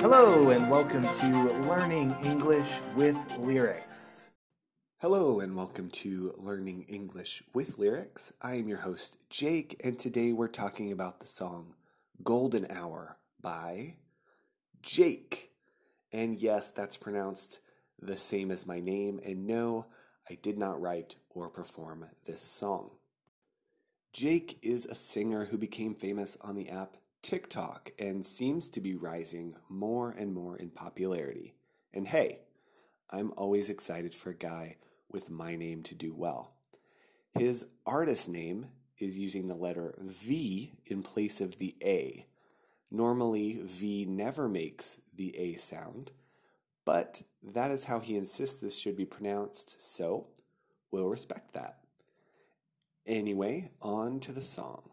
Hello, and welcome to Learning English with Lyrics. Hello, and welcome to Learning English with Lyrics. I am your host, Jake, and today we're talking about the song Golden Hour by JVKE. And yes, that's pronounced the same as my name, and no, I did not write or perform this song. JVKE is a singer who became famous on the app TikTok and seems to be rising more and more in popularity. And hey, I'm always excited for a guy with my name to do well. His artist name is using the letter V in place of the A. Normally, V never makes the A sound, but that is how he insists this should be pronounced, so we'll respect that. Anyway, on to the song.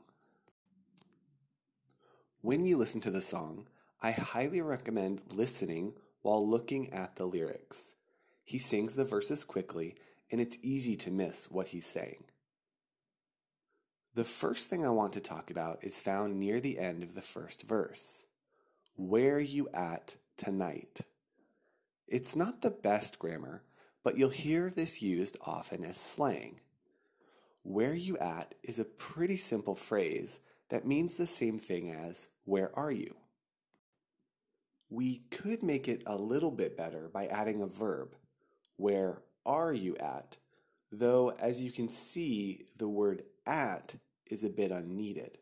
When you listen to the song, I highly recommend listening while looking at the lyrics. He sings the verses quickly, and it's easy to miss what he's saying. The first thing I want to talk about is found near the end of the first verse. Where you at tonight? It's not the best grammar, but you'll hear this used often as slang. Where you at is a pretty simple phrase that means the same thing as where are you? We could make it a little bit better by adding a verb. Where are you at? Though, as you can see, the word at is a bit unneeded.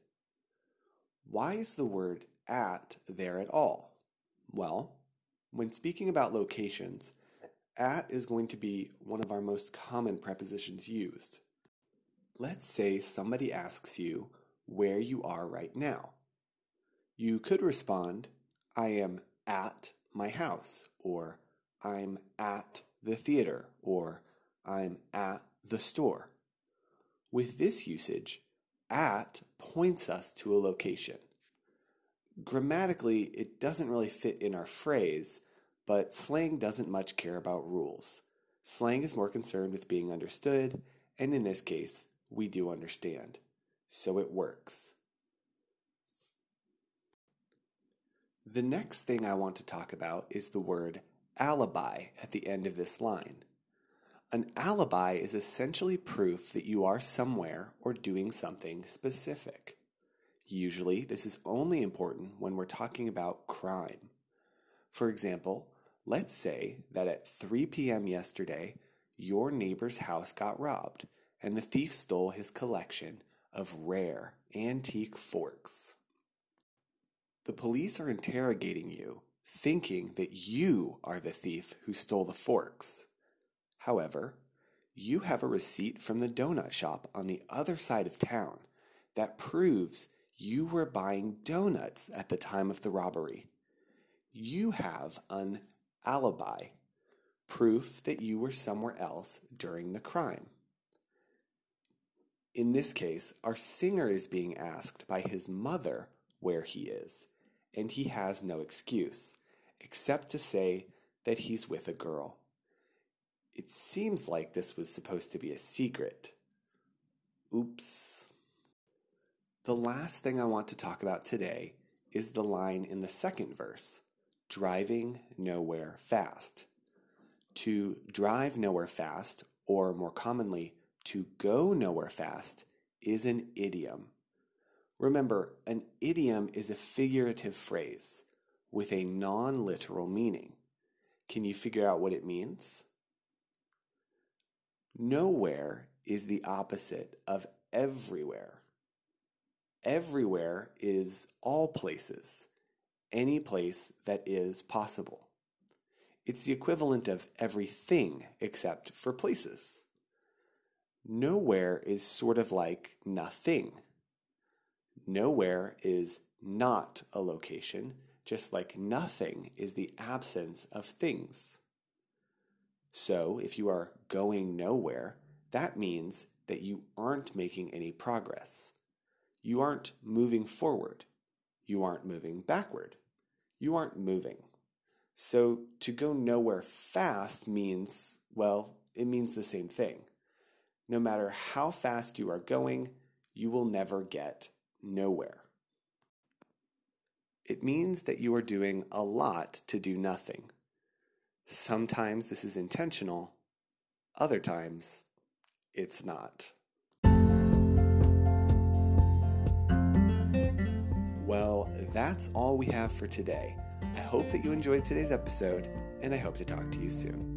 Why is the word at there at all? Well, when speaking about locations, at is going to be one of our most common prepositions used. Let's say somebody asks you where you are right now. You could respond, I am at my house, or I'm at the theater, or I'm at the store. With this usage, at points us to a location. Grammatically, it doesn't really fit in our phrase, but slang doesn't much care about rules. Slang is more concerned with being understood, and in this case, we do understand. So it works. The next thing I want to talk about is the word alibi at the end of this line. An alibi is essentially proof that you are somewhere or doing something specific. Usually, this is only important when we're talking about crime. For example, let's say that at 3 p.m. yesterday, your neighbor's house got robbed and the thief stole his collection of rare antique forks. The police are interrogating you, thinking that you are the thief who stole the forks. However, you have a receipt from the donut shop on the other side of town that proves you were buying donuts at the time of the robbery. You have an alibi, proof that you were somewhere else during the crime. In this case, our singer is being asked by his mother where he is, and he has no excuse, except to say that he's with a girl. It seems like this was supposed to be a secret. Oops. The last thing I want to talk about today is the line in the second verse driving nowhere fast. To drive nowhere fast, or more commonly, to go nowhere fast is an idiom. Remember, an idiom is a figurative phrase with a non literal meaning. Can you figure out what it means? Nowhere is the opposite of everywhere. Everywhere is all places, any place that is possible. It's the equivalent of everything except for places. Nowhere is sort of like nothing. Nowhere is not a location, just like nothing is the absence of things. So, if you are going nowhere, that means that you aren't making any progress. You aren't moving forward. You aren't moving backward. You aren't moving. So, to go nowhere fast means, well, it means the same thing no matter how fast you are going, you will never get nowhere. It means that you are doing a lot to do nothing. Sometimes this is intentional, other times it's not. Well, that's all we have for today. I hope that you enjoyed today's episode, and I hope to talk to you soon.